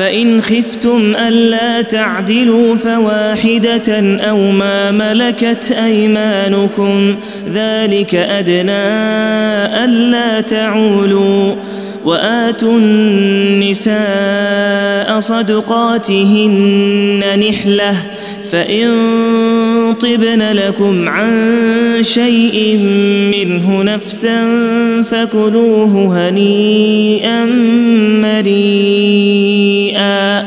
فإن خفتم ألا تعدلوا فواحدة أو ما ملكت أيمانكم ذلك أدنى ألا تعولوا وآتوا النساء صدقاتهن نحلة فإن طبن لكم عن شيء منه نفسا فكلوه هنيئا مريئا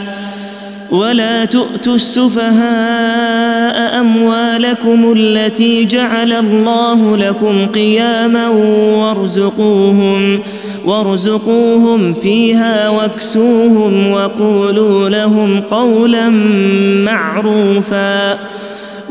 ولا تؤتوا السفهاء أموالكم التي جعل الله لكم قياما وارزقوهم وارزقوهم فيها واكسوهم وقولوا لهم قولا معروفا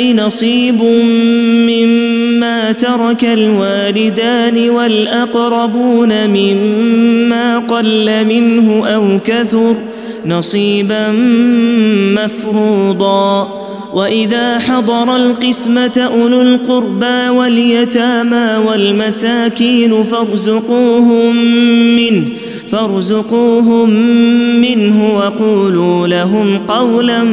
نصيب مما ترك الوالدان والأقربون مما قل منه أو كثر نصيبا مفروضا. وإذا حضر القسمة أولو القربى واليتامى والمساكين فارزقوهم منه فارزقوهم منه وقولوا لهم قولا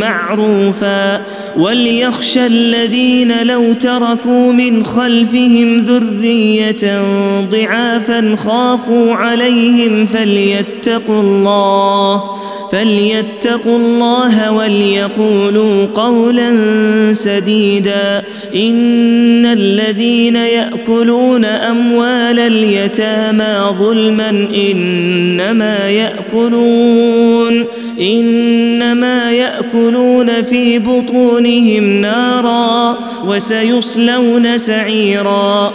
معروفا. وليخشى الذين لو تركوا من خلفهم ذريه ضعافا خافوا عليهم فليتقوا الله فليتقوا الله وليقولوا قولا سديدا ان الذين ياكلون اموال اليتامى ظلما انما ياكلون انما ياكلون في بطونهم نارا وسيصلون سعيرا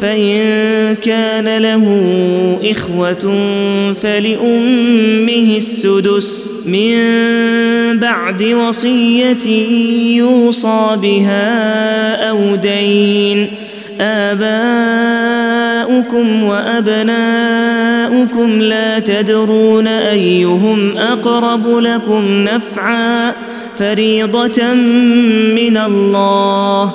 فإن كان له إخوة فلأمه السدس من بعد وصية يوصى بها أو دين. آباؤكم وأبناؤكم لا تدرون أيهم أقرب لكم نفعا. فريضة من الله.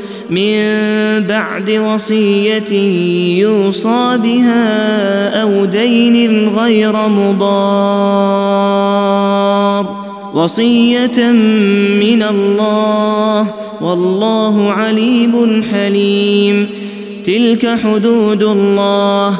من بعد وصية يوصى بها أو دين غير مضار. وصية من الله والله عليم حليم. تلك حدود الله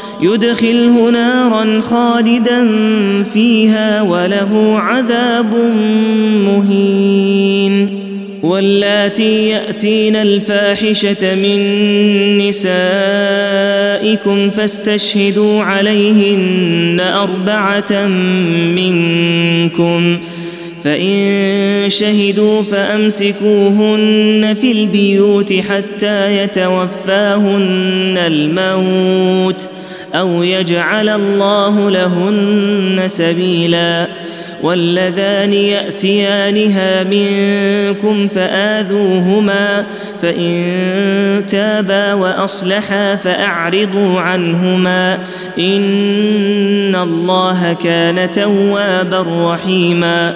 يدخله نارا خالدا فيها وله عذاب مهين واللاتي يأتين الفاحشة من نسائكم فاستشهدوا عليهن أربعة منكم فإن شهدوا فأمسكوهن في البيوت حتى يتوفاهن الموت أو يجعل الله لهن سبيلا واللذان يأتيانها منكم فآذوهما فإن تابا وأصلحا فأعرضوا عنهما إن الله كان توابا رحيما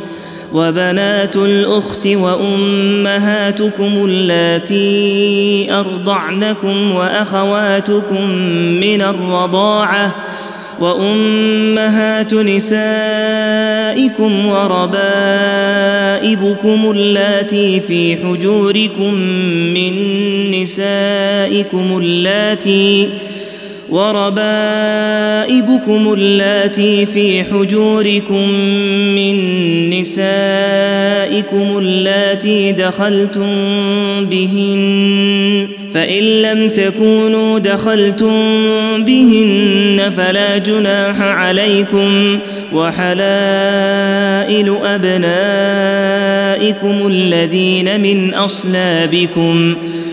وبنات الأخت وأمهاتكم اللاتي أرضعنكم وأخواتكم من الرضاعة وأمهات نسائكم وربائبكم اللاتي في حجوركم من نسائكم اللاتي وربائبكم اللاتي في حجوركم من نسائكم اللاتي دخلتم بهن فإن لم تكونوا دخلتم بهن فلا جناح عليكم وحلائل أبنائكم الذين من أصلابكم.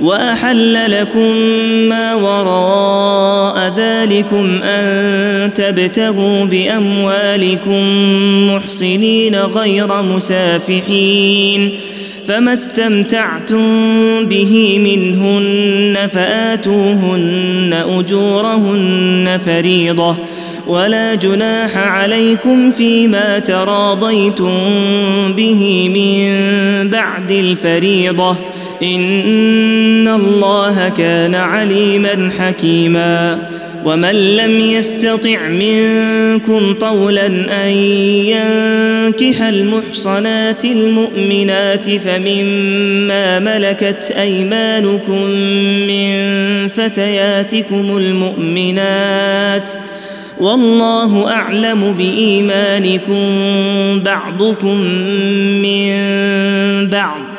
وأحل لكم ما وراء ذلكم أن تبتغوا بأموالكم محصنين غير مسافحين فما استمتعتم به منهن فآتوهن أجورهن فريضة ولا جناح عليكم فيما تراضيتم به من بعد الفريضة إن الله كان عليما حكيما ومن لم يستطع منكم طولا أن ينكح المحصنات المؤمنات فمما ملكت أيمانكم من فتياتكم المؤمنات والله أعلم بإيمانكم بعضكم من بعض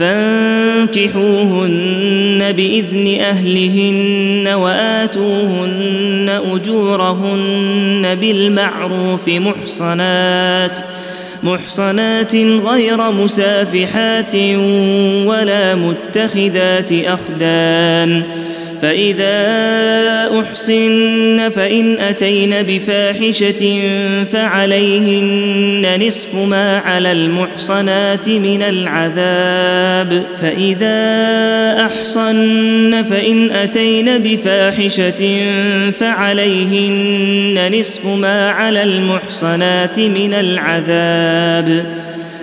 فانكحوهن بإذن أهلهن وآتوهن أجورهن بالمعروف محصنات محصنات غير مسافحات ولا متخذات أخدان. فإذا احصن فإن أتين بفاحشة فعليهن نصف ما على المحصنات من العذاب فإذا أحصن فإن أتين بفاحشة فعليهن نصف ما على المحصنات من العذاب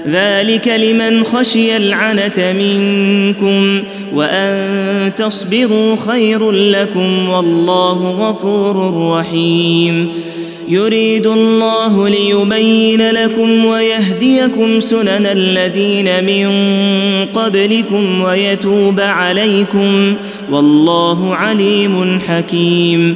ذلك لمن خشي العنت منكم وأن تصبروا خير لكم والله غفور رحيم. يريد الله ليبين لكم ويهديكم سنن الذين من قبلكم ويتوب عليكم. والله عليم حكيم.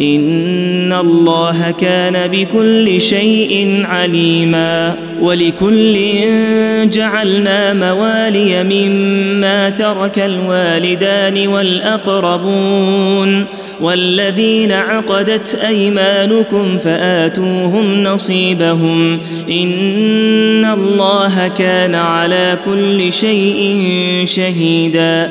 ان الله كان بكل شيء عليما ولكل جعلنا موالي مما ترك الوالدان والاقربون والذين عقدت ايمانكم فاتوهم نصيبهم ان الله كان على كل شيء شهيدا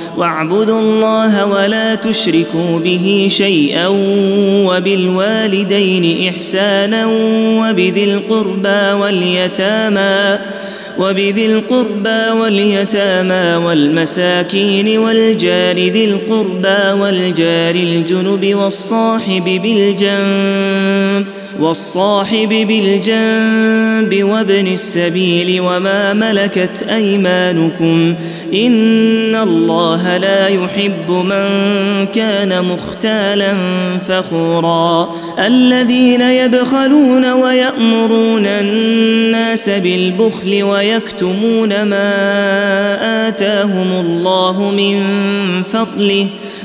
واعبدوا الله ولا تشركوا به شيئا وبالوالدين إحسانا وبذي القربى واليتامى وبذي القربى واليتامى والمساكين والجار ذي القربى والجار الجنب والصاحب بالجنب والصاحب بالجنب وابن السبيل وما ملكت أيمانكم إن الله لا يحب من كان مختالا فخورا الذين يبخلون ويأمرون الناس بالبخل ويكتمون ما آتاهم الله من فضله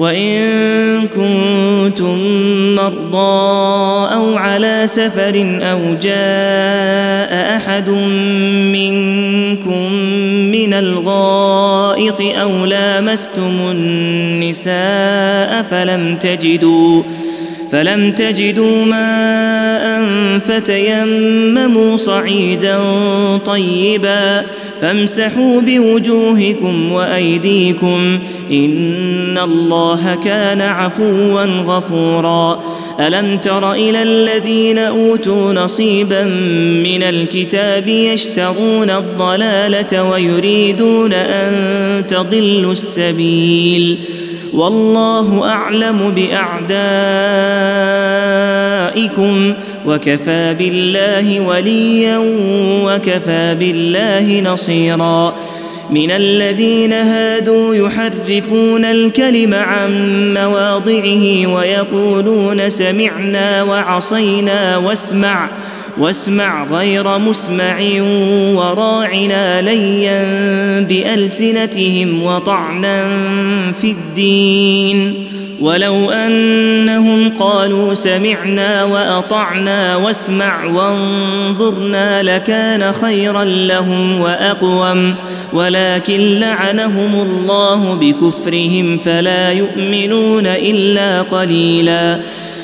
وإن كنتم مرضى أو على سفر أو جاء أحد منكم من الغائط أو لامستم النساء فلم تجدوا فلم تجدوا ماء فتيمموا صعيدا طيبا فامسحوا بوجوهكم وأيديكم إن الله كان عفوا غفورا. ألم تر إلى الذين أوتوا نصيبا من الكتاب يشترون الضلالة ويريدون أن تضلوا السبيل؟ والله أعلم باعدائكم وكفى بالله وليا وكفى بالله نصيرا. من الذين هادوا يحرفون الكلم عن مواضعه ويقولون سمعنا وعصينا واسمع واسمع غير مسمع وراعنا ليا بألسنتهم وطعنا في الدين. ولو أنهم قالوا سمعنا وأطعنا واسمع وانظرنا لكان خيرا لهم وأقوم ولكن لعنهم الله بكفرهم فلا يؤمنون إلا قليلا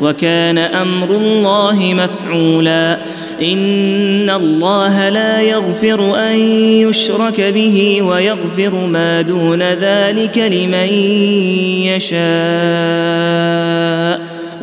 وكان أمر الله مفعولا. إن الله لا يغفر أن يشرك به ويغفر ما دون ذلك لمن يشاء.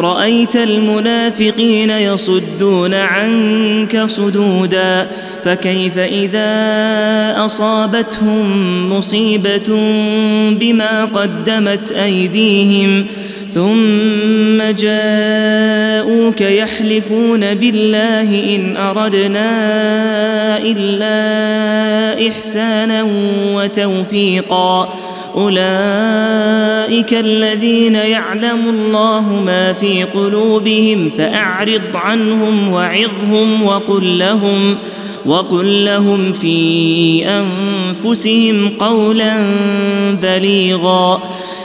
رأيت المنافقين يصدون عنك صدودا فكيف إذا أصابتهم مصيبة بما قدمت أيديهم؟ ثم جاءوك يحلفون بالله إن أردنا إلا إحسانا وتوفيقا. أولئك الذين يعلم الله ما في قلوبهم فأعرض عنهم وعظهم وقل لهم وقل لهم في أنفسهم قولا بليغا.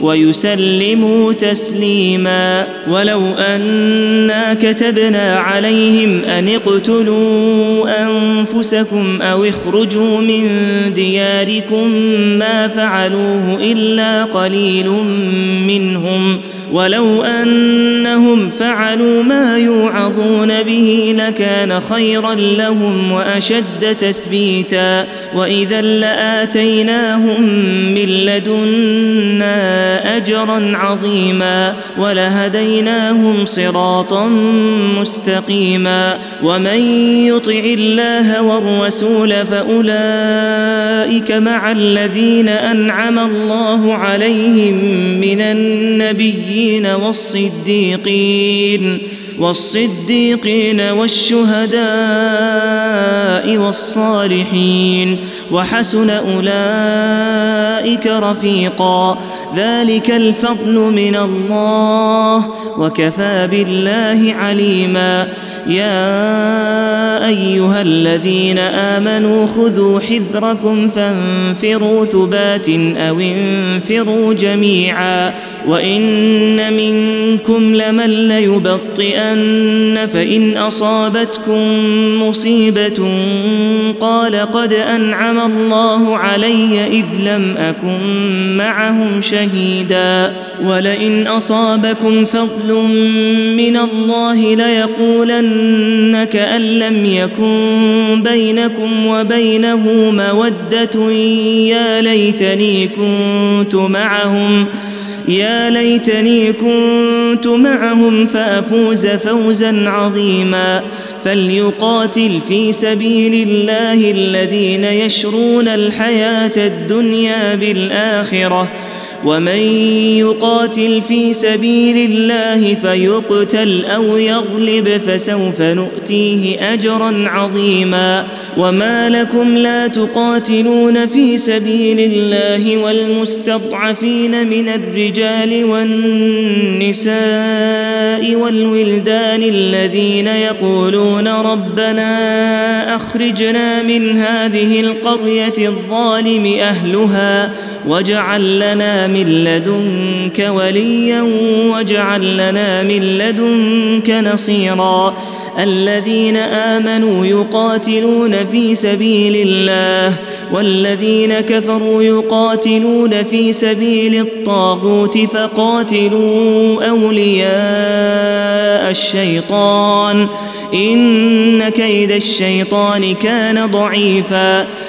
ويسلموا تسليما ولو أنا كتبنا عليهم أن اقتلوا أنفسكم أو اخرجوا من دياركم ما فعلوه إلا قليل منهم ولو أنهم فعلوا ما يوعظون به لكان خيرا لهم وأشد تثبيتا وإذا لآتيناهم من لدنا أجرا عظيما ولهديناهم صراطا مستقيما ومن يطع الله والرسول فأولئك مع الذين أنعم الله عليهم من النبيين والصديقين والصديقين والشهداء والصالحين وحسن أولئك رفيقا. ذلك الفضل من الله وكفى بالله عليما. يا أيها الذين آمنوا خذوا حذركم فانفروا ثبات أو انفروا جميعا وإن منكم لمن ليبطئن فإن أصابتكم مصيبة قال قد أنعم الله علي إذ لم أكن معهم شهيدا ولئن أصابكم فضل من الله ليقولن كان لم يكن بينكم وبينه مودة. يا ليتني كنت معهم يا ليتني كنت معهم فأفوز فوزا عظيما. فليقاتل في سبيل الله الذين يشرون الحياة الدنيا بالآخرة. ومن يقاتل في سبيل الله فيقتل أو يغلب فسوف نؤتيه أجرا عظيما. وما لكم لا تقاتلون في سبيل الله والمستضعفين من الرجال والنساء النساء والولدان الذين يقولون ربنا أخرجنا من هذه القرية الظالم أهلها واجعل لنا من لدنك وليا واجعل لنا من لدنك نصيرا الذين امنوا يقاتلون في سبيل الله والذين كفروا يقاتلون في سبيل الطاغوت فقاتلوا اولياء الشيطان ان كيد الشيطان كان ضعيفا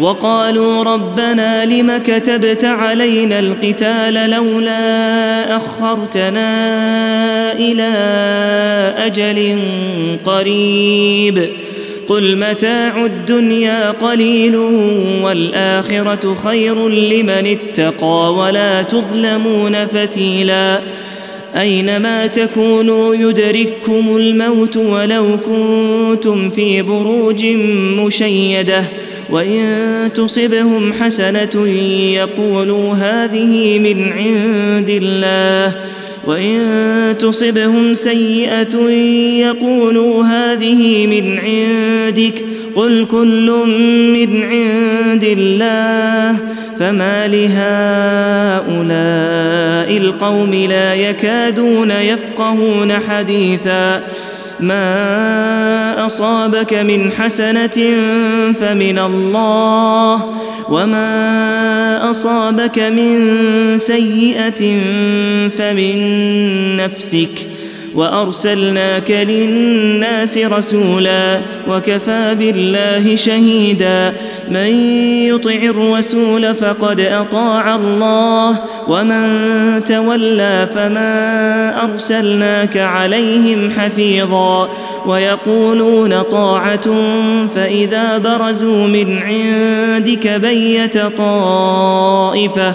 وقالوا ربنا لم كتبت علينا القتال لولا أخرتنا إلى أجل قريب قل متاع الدنيا قليل والآخرة خير لمن اتقى ولا تظلمون فتيلا أينما تكونوا يدرككم الموت ولو كنتم في بروج مشيدة وإن تصبهم حسنة يقولوا هذه من عند الله. وإن تصبهم سيئة يقولوا هذه من عندك. قل كل من عند الله. فما لهؤلاء القوم لا يكادون يفقهون حديثا. ما اصابك من حسنه فمن الله وما اصابك من سيئه فمن نفسك وأرسلناك للناس رسولا وكفى بالله شهيدا. من يطع الرسول فقد أطاع الله ومن تولى فما أرسلناك عليهم حفيظا. ويقولون طاعة فإذا برزوا من عندك بيت طائفة.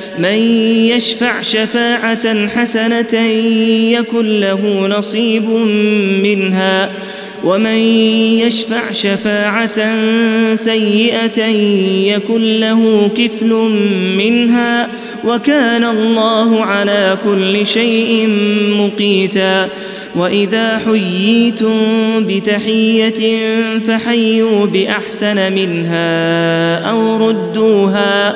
من يشفع شفاعة حسنة يكن له نصيب منها ومن يشفع شفاعة سيئة يكن له كفل منها وكان الله على كل شيء مقيتا. وإذا حييتم بتحية فحيوا بأحسن منها أو ردوها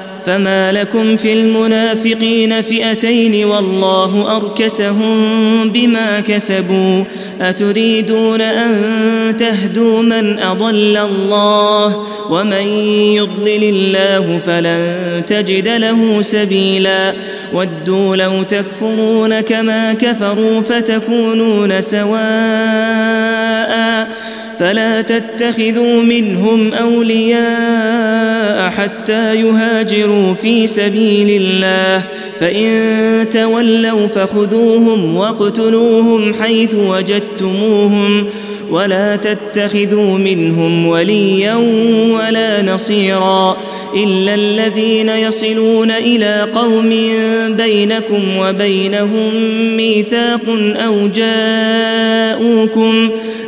فما لكم في المنافقين فئتين والله اركسهم بما كسبوا اتريدون ان تهدوا من اضل الله ومن يضلل الله فلن تجد له سبيلا ودوا لو تكفرون كما كفروا فتكونون سواء فلا تتخذوا منهم أولياء حتى يهاجروا في سبيل الله. فإن تولوا فخذوهم واقتلوهم حيث وجدتموهم ولا تتخذوا منهم وليا ولا نصيرا إلا الذين يصلون إلى قوم بينكم وبينهم ميثاق أو جاءوكم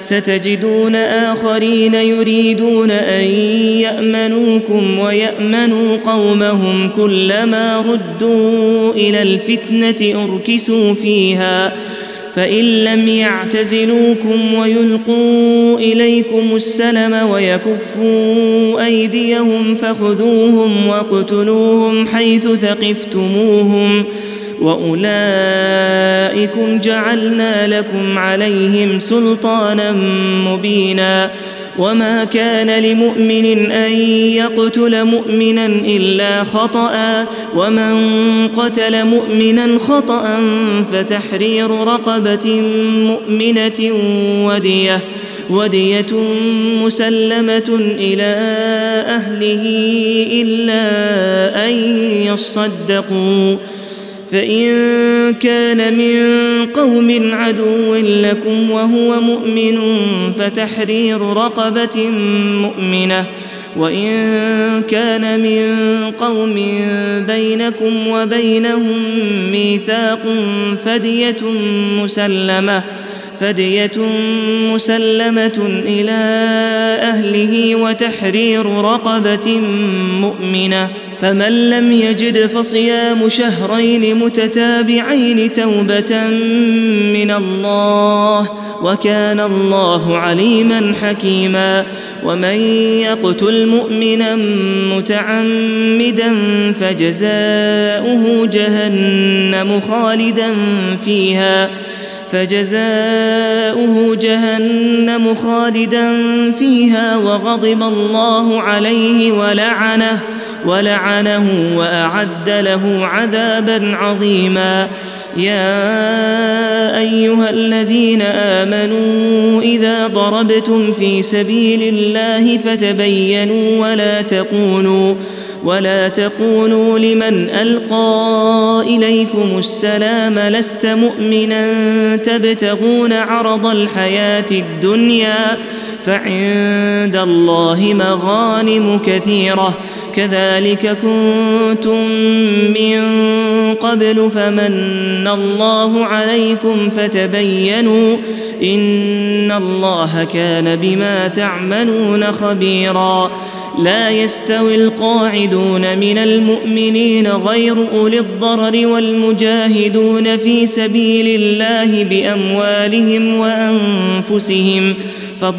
ستجدون آخرين يريدون أن يأمنوكم ويأمنوا قومهم كلما ردوا إلى الفتنة أركسوا فيها. فإن لم يعتزلوكم ويلقوا إليكم السلم ويكفوا أيديهم فخذوهم واقتلوهم حيث ثقفتموهم. واولئكم جعلنا لكم عليهم سلطانا مبينا وما كان لمؤمن ان يقتل مؤمنا الا خطا ومن قتل مؤمنا خطا فتحرير رقبه مؤمنه وديه وديه مسلمه إلى اهله الا ان يصدقوا فإن كان من قوم عدو لكم وهو مؤمن فتحرير رقبة مؤمنة وإن كان من قوم بينكم وبينهم ميثاق فدية مسلمة فدية مسلمة إلى أهله وتحرير رقبة مؤمنة فمن لم يجد فصيام شهرين متتابعين توبة من الله وكان الله عليما حكيما ومن يقتل مؤمنا متعمدا فجزاؤه جهنم خالدا فيها فجزاؤه جهنم خالدا فيها وغضب الله عليه ولعنه ولعنه وأعد له عذابا عظيما. يا أيها الذين آمنوا إذا ضربتم في سبيل الله فتبينوا ولا تقولوا ولا تقولوا لمن ألقى إليكم السلام لست مؤمنا تبتغون عرض الحياة الدنيا. فعند الله مغانم كثيرة. كذلك كنتم من قبل فمن الله عليكم فتبينوا إن الله كان بما تعملون خبيرا. لا يستوي القاعدون من المؤمنين غير أولي الضرر والمجاهدون في سبيل الله بأموالهم وأنفسهم.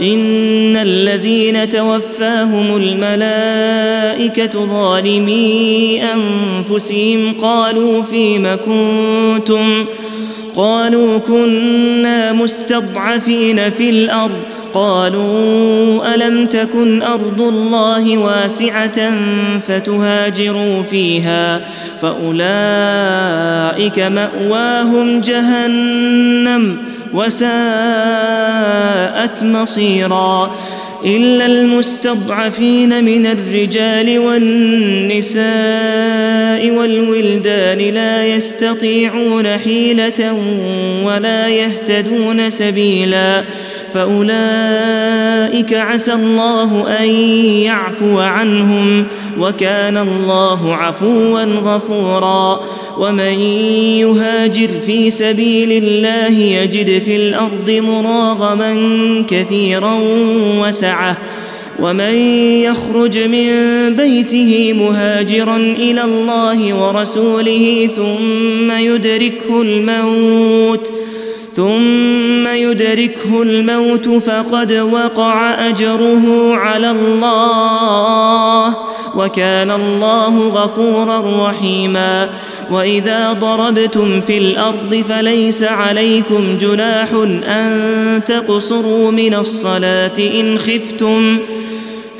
ان الذين توفاهم الملائكه ظالمي انفسهم قالوا فيم كنتم قالوا كنا مستضعفين في الأرض قالوا الم تكن ارض الله واسعه فتهاجروا فيها فاولئك ماواهم جهنم وساءت مصيرا إلا المستضعفين من الرجال والنساء النساء والولدان لا يستطيعون حيلة ولا يهتدون سبيلا فأولئك عسى الله أن يعفو عنهم وكان الله عفوا غفورا. ومن يهاجر في سبيل الله يجد في الأرض مراغما كثيرا وسعة. ومن يخرج من بيته مهاجرا إلى الله ورسوله ثم يدركه الموت ثم يدركه الموت فقد وقع أجره على الله وكان الله غفورا رحيما وإذا ضربتم في الأرض فليس عليكم جناح أن تقصروا من الصلاة إن خفتم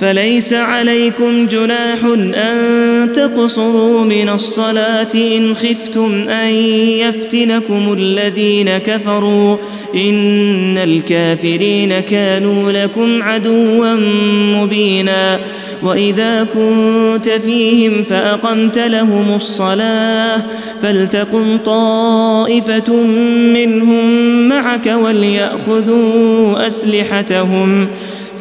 فليس عليكم جناح أن تقصروا من الصلاة إن خفتم أن يفتنكم الذين كفروا إن الكافرين كانوا لكم عدوا مبينا وإذا كنت فيهم فأقمت لهم الصلاة فلتكن طائفة منهم معك وليأخذوا أسلحتهم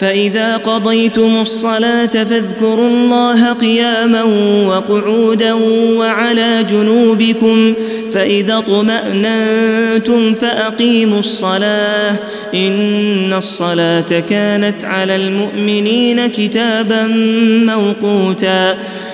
فإذا قضيتم الصلاة فاذكروا الله قياما وقعودا وعلى جنوبكم فإذا اطمأننتم فأقيموا الصلاة. إن الصلاة كانت على المؤمنين كتابا موقوتا.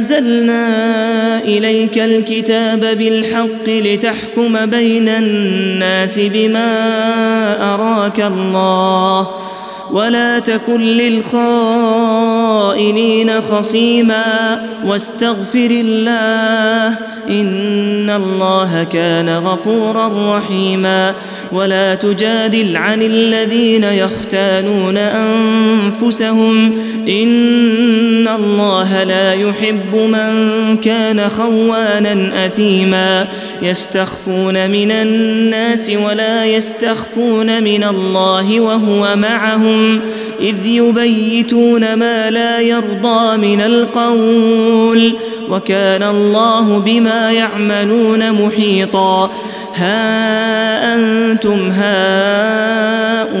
أنزلنا إليك الكتاب بالحق لتحكم بين الناس بما أراك الله ولا تكن للخائنين خصيما واستغفر الله إن الله كان غفورا رحيما ولا تجادل عن الذين يختانون أنفسهم إن الله لا يحب من كان خوانا أثيما. يستخفون من الناس ولا يستخفون من الله وهو معهم. إذ يبيتون ما لا يرضى من القول. وكان الله بما يعملون محيطا. ها أنتم هؤلاء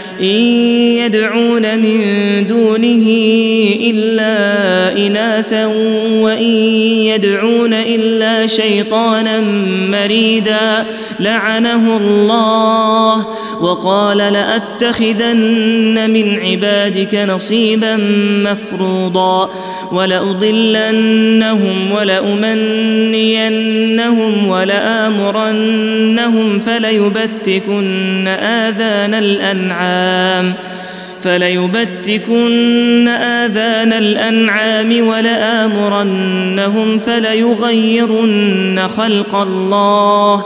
إن يدعون من دونه إلا إناثا وإن يدعون إلا شيطانا مريدا لعنه الله وقال لأتخذن من عبادك نصيبا مفروضا ولأضلنهم ولأمنينهم ولآمرنهم فليبتكن آذان الأنعام فليبتكن آذان الأنعام ولآمرنهم فليغيرن خلق الله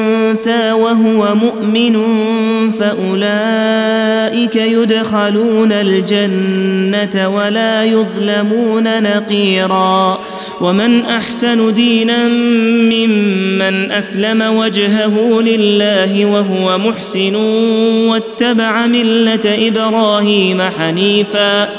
وهو مؤمن فأولئك يدخلون الجنة ولا يظلمون نقيرا ومن أحسن دينا ممن أسلم وجهه لله وهو محسن واتبع ملة إبراهيم حنيفا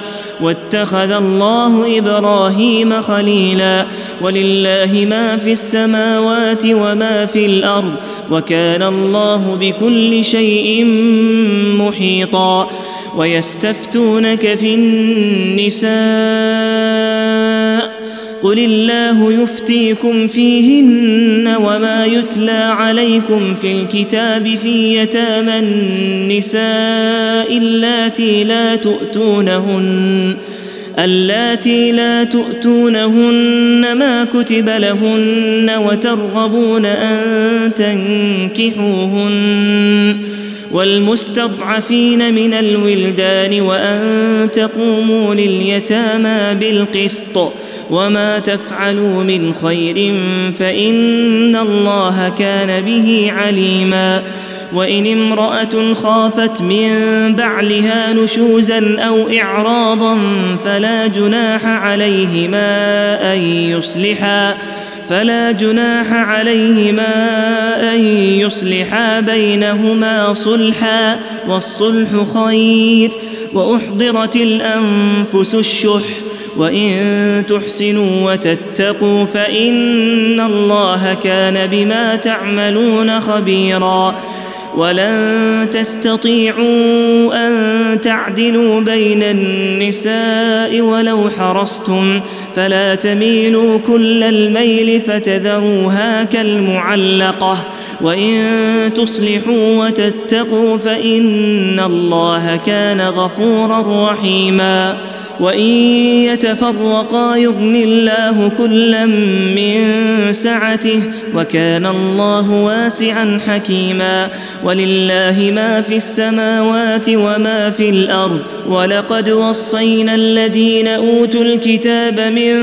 واتخذ الله إبراهيم خليلا ولله ما في السماوات وما في الأرض وكان الله بكل شيء محيطا ويستفتونك في النساء قل الله يفتيكم فيهن وما يتلى عليكم في الكتاب في يتامى النساء اللاتي لا تؤتونهن اللاتي لا تؤتونهن ما كتب لهن وترغبون ان تنكحوهن والمستضعفين من الولدان وان تقوموا لليتامى بالقسط وما تفعلوا من خير فان الله كان به عليما وان امراه خافت من بعلها نشوزا أو اعراضا فلا جناح عليهما ان يصلحا فلا جناح عليهما ان يصلحا بينهما صلحا والصلح خير واحضرت الانفس الشح وإن تحسنوا وتتقوا فإن الله كان بما تعملون خبيرا ولن تستطيعوا أن تعدلوا بين النساء ولو حرصتم فلا تميلوا كل الميل فتذروها كالمعلقة وإن تصلحوا وتتقوا فإن الله كان غفورا رحيما وإن يتفرقا يغن الله كلا من سعته وكان الله واسعا حكيما ولله ما في السماوات وما في الأرض ولقد وصينا الذين أوتوا الكتاب من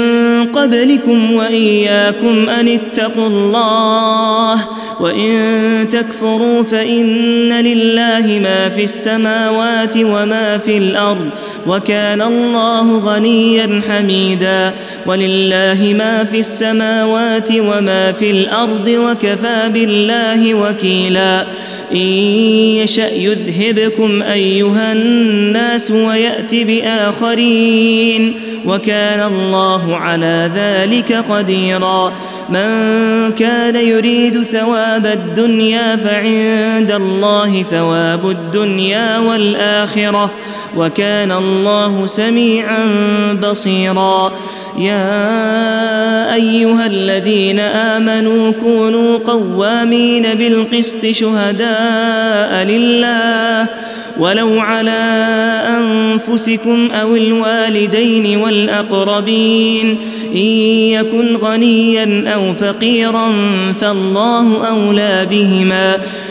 قبلكم وإياكم أن اتقوا الله وإن تكفروا فإن لله ما في السماوات وما في الأرض وكان الله غنيا حميدا ولله ما في السماوات وما في الأرض وكفى بالله وكيلا إن يشأ يذهبكم أيها الناس ويات بآخرين وكان الله على ذلك قديرا. من كان يريد ثواب الدنيا فعند الله ثواب الدنيا والآخرة. وكان الله سميعا بصيرا. يا أيها الذين آمنوا كونوا قوامين بالقسط شهداء لله. ولو على أنفسكم أو الوالدين والأقربين إن يكن غنيا أو فقيرا فالله أولى بهما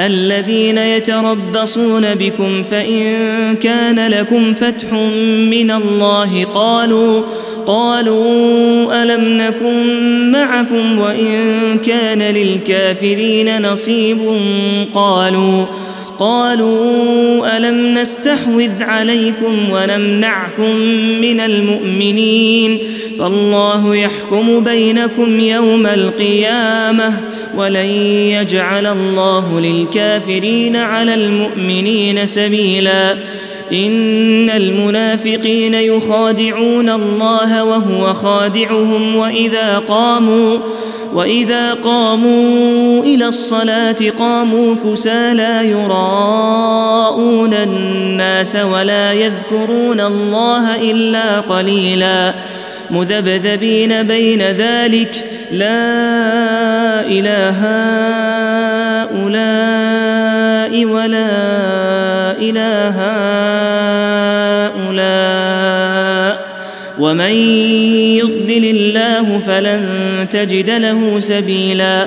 الذين يتربصون بكم فإن كان لكم فتح من الله قالوا قالوا ألم نكن معكم وإن كان للكافرين نصيب قالوا قالوا ألم نستحوذ عليكم ونمنعكم من المؤمنين فالله يحكم بينكم يوم القيامة ولن يجعل الله للكافرين على المؤمنين سبيلا. إن المنافقين يخادعون الله وهو خادعهم وإذا قاموا وإذا قاموا إلى الصلاة قاموا كسى لا يراءون الناس ولا يذكرون الله إلا قليلا. مذبذبين بين ذلك لا إله هؤلاء ولا إله هؤلاء ومن يضلل الله فلن تجد له سبيلا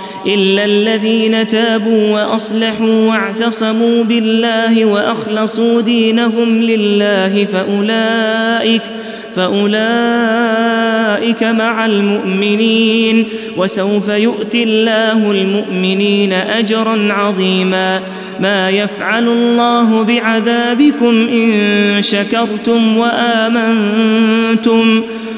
إلا الذين تابوا وأصلحوا واعتصموا بالله وأخلصوا دينهم لله فاولئك فأولئك مع المؤمنين. وسوف يؤتي الله المؤمنين أجرا عظيما. ما يفعل الله بعذابكم إن شكرتم وآمنتم.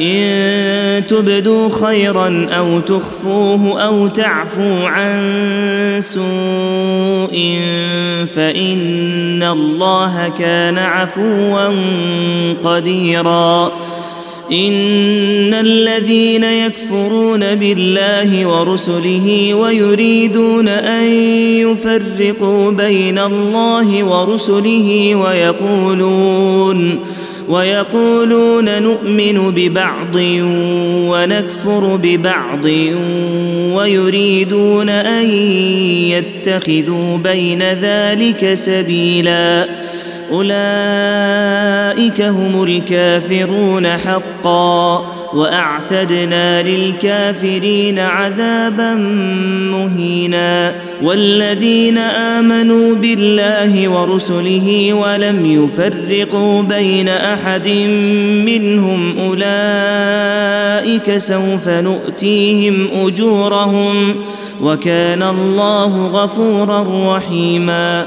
إن تبدوا خيرا أو تخفوه أو تعفو عن سوء فإن الله كان عفوا قديرا. إن الذين يكفرون بالله ورسله ويريدون أن يفرقوا بين الله ورسله ويقولون ويقولون نؤمن ببعض ونكفر ببعض ويريدون أن يتخذوا بين ذلك سبيلا. أولئك هم الكافرون حقا. وأعتدنا للكافرين عذابا مهينا والذين آمنوا بالله ورسله ولم يفرقوا بين أحد منهم أولئك سوف نؤتيهم أجورهم وكان الله غفورا رحيما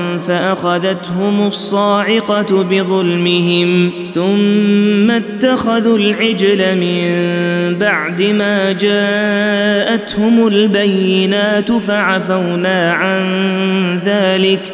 فأخذتهم الصاعقة بظلمهم ثم اتخذوا العجل من بعد ما جاءتهم البينات فعفونا عن ذلك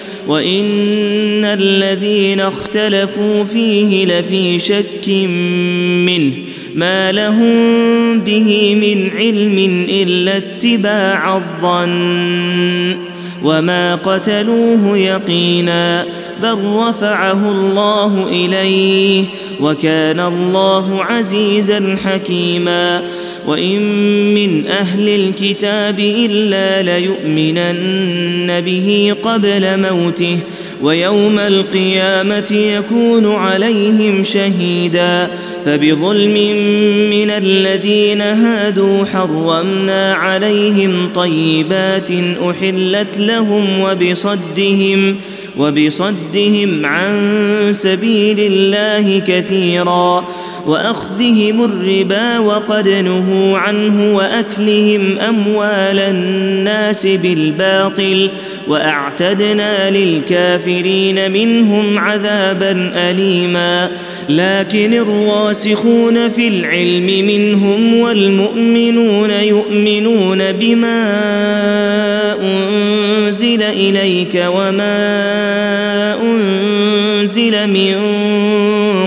وان الذين اختلفوا فيه لفي شك منه ما لهم به من علم الا اتباع الظن وما قتلوه يقينا بل رفعه الله اليه وكان الله عزيزا حكيما وان من أهل الكتاب الا ليؤمنن به قبل موته ويوم القيامه يكون عليهم شهيدا فبظلم من الذين هادوا حرمنا عليهم طيبات احلت لهم وبصدهم وبصدهم عن سبيل الله كثيرا وأخذهم الربا وقد نهوا عنه وأكلهم أموال الناس بالباطل وأعتدنا للكافرين منهم عذابا أليما لكن الراسخون في العلم منهم والمؤمنون يؤمنون بما أنزل إليك وما أنزل من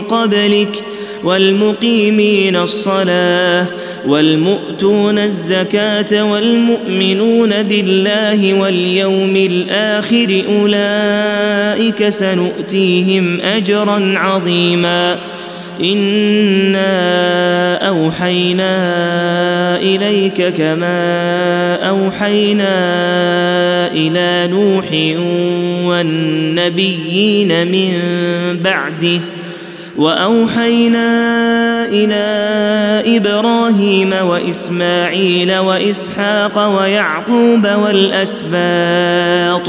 قبلك والمقيمين الصلاة والمؤتون الزكاة والمؤمنون بالله واليوم الآخر أولئك سنؤتيهم أجرا عظيما انا اوحينا اليك كما اوحينا إلى نوح والنبيين من بعده واوحينا إلى إبراهيم واسماعيل واسحاق ويعقوب والاسباط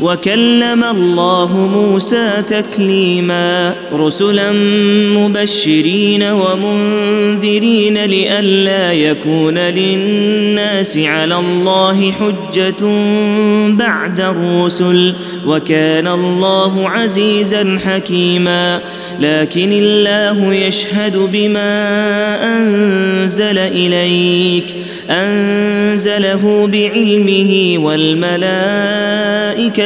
وكلم الله موسى تكليما رسلا مبشرين ومنذرين لئلا يكون للناس على الله حجة بعد الرسل وكان الله عزيزا حكيما لكن الله يشهد بما أنزل إليك أنزله بعلمه والملائكة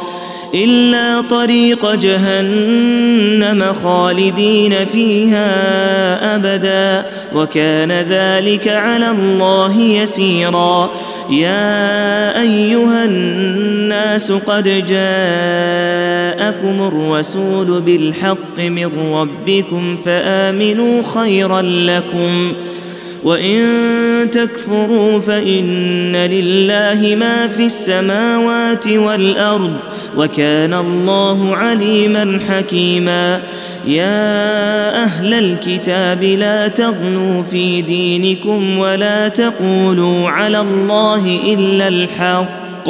إلا طريق جهنم خالدين فيها أبدا وكان ذلك على الله يسيرا. يا أيها الناس قد جاءكم الرسول بالحق من ربكم فآمنوا خيرا لكم. وان تكفروا فان لله ما في السماوات والارض وكان الله عليما حكيما يا أهل الكتاب لا تغنوا في دينكم ولا تقولوا على الله الا الحق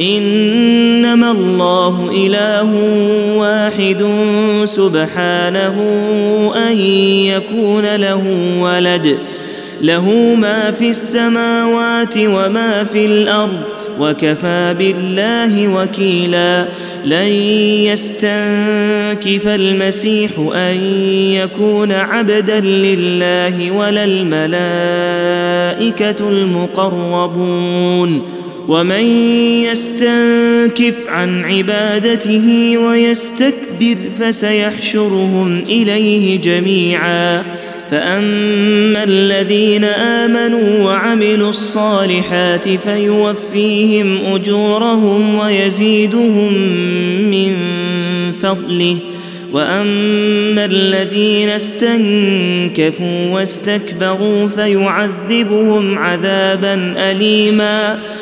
إنما الله إله واحد سبحانه أن يكون له ولد. له ما في السماوات وما في الأرض وكفى بالله وكيلا. لن يستنكف المسيح أن يكون عبدا لله ولا الملائكة المقربون. ومن يستنكف عن عبادته ويستكبر فسيحشرهم إليه جميعا. فأما الذين آمنوا وعملوا الصالحات فيوفيهم أجورهم ويزيدهم من فضله. وأما الذين استنكفوا واستكبروا فيعذبهم عذابا أليما.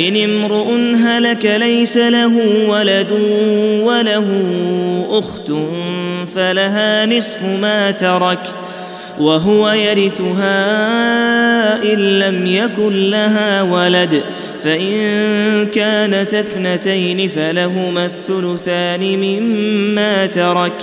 إن امرؤ هلك ليس له ولد وله أخت فلها نصف ما ترك وهو يرثها إن لم يكن لها ولد فإن كانت اثنتين فلهما الثلثان مما ترك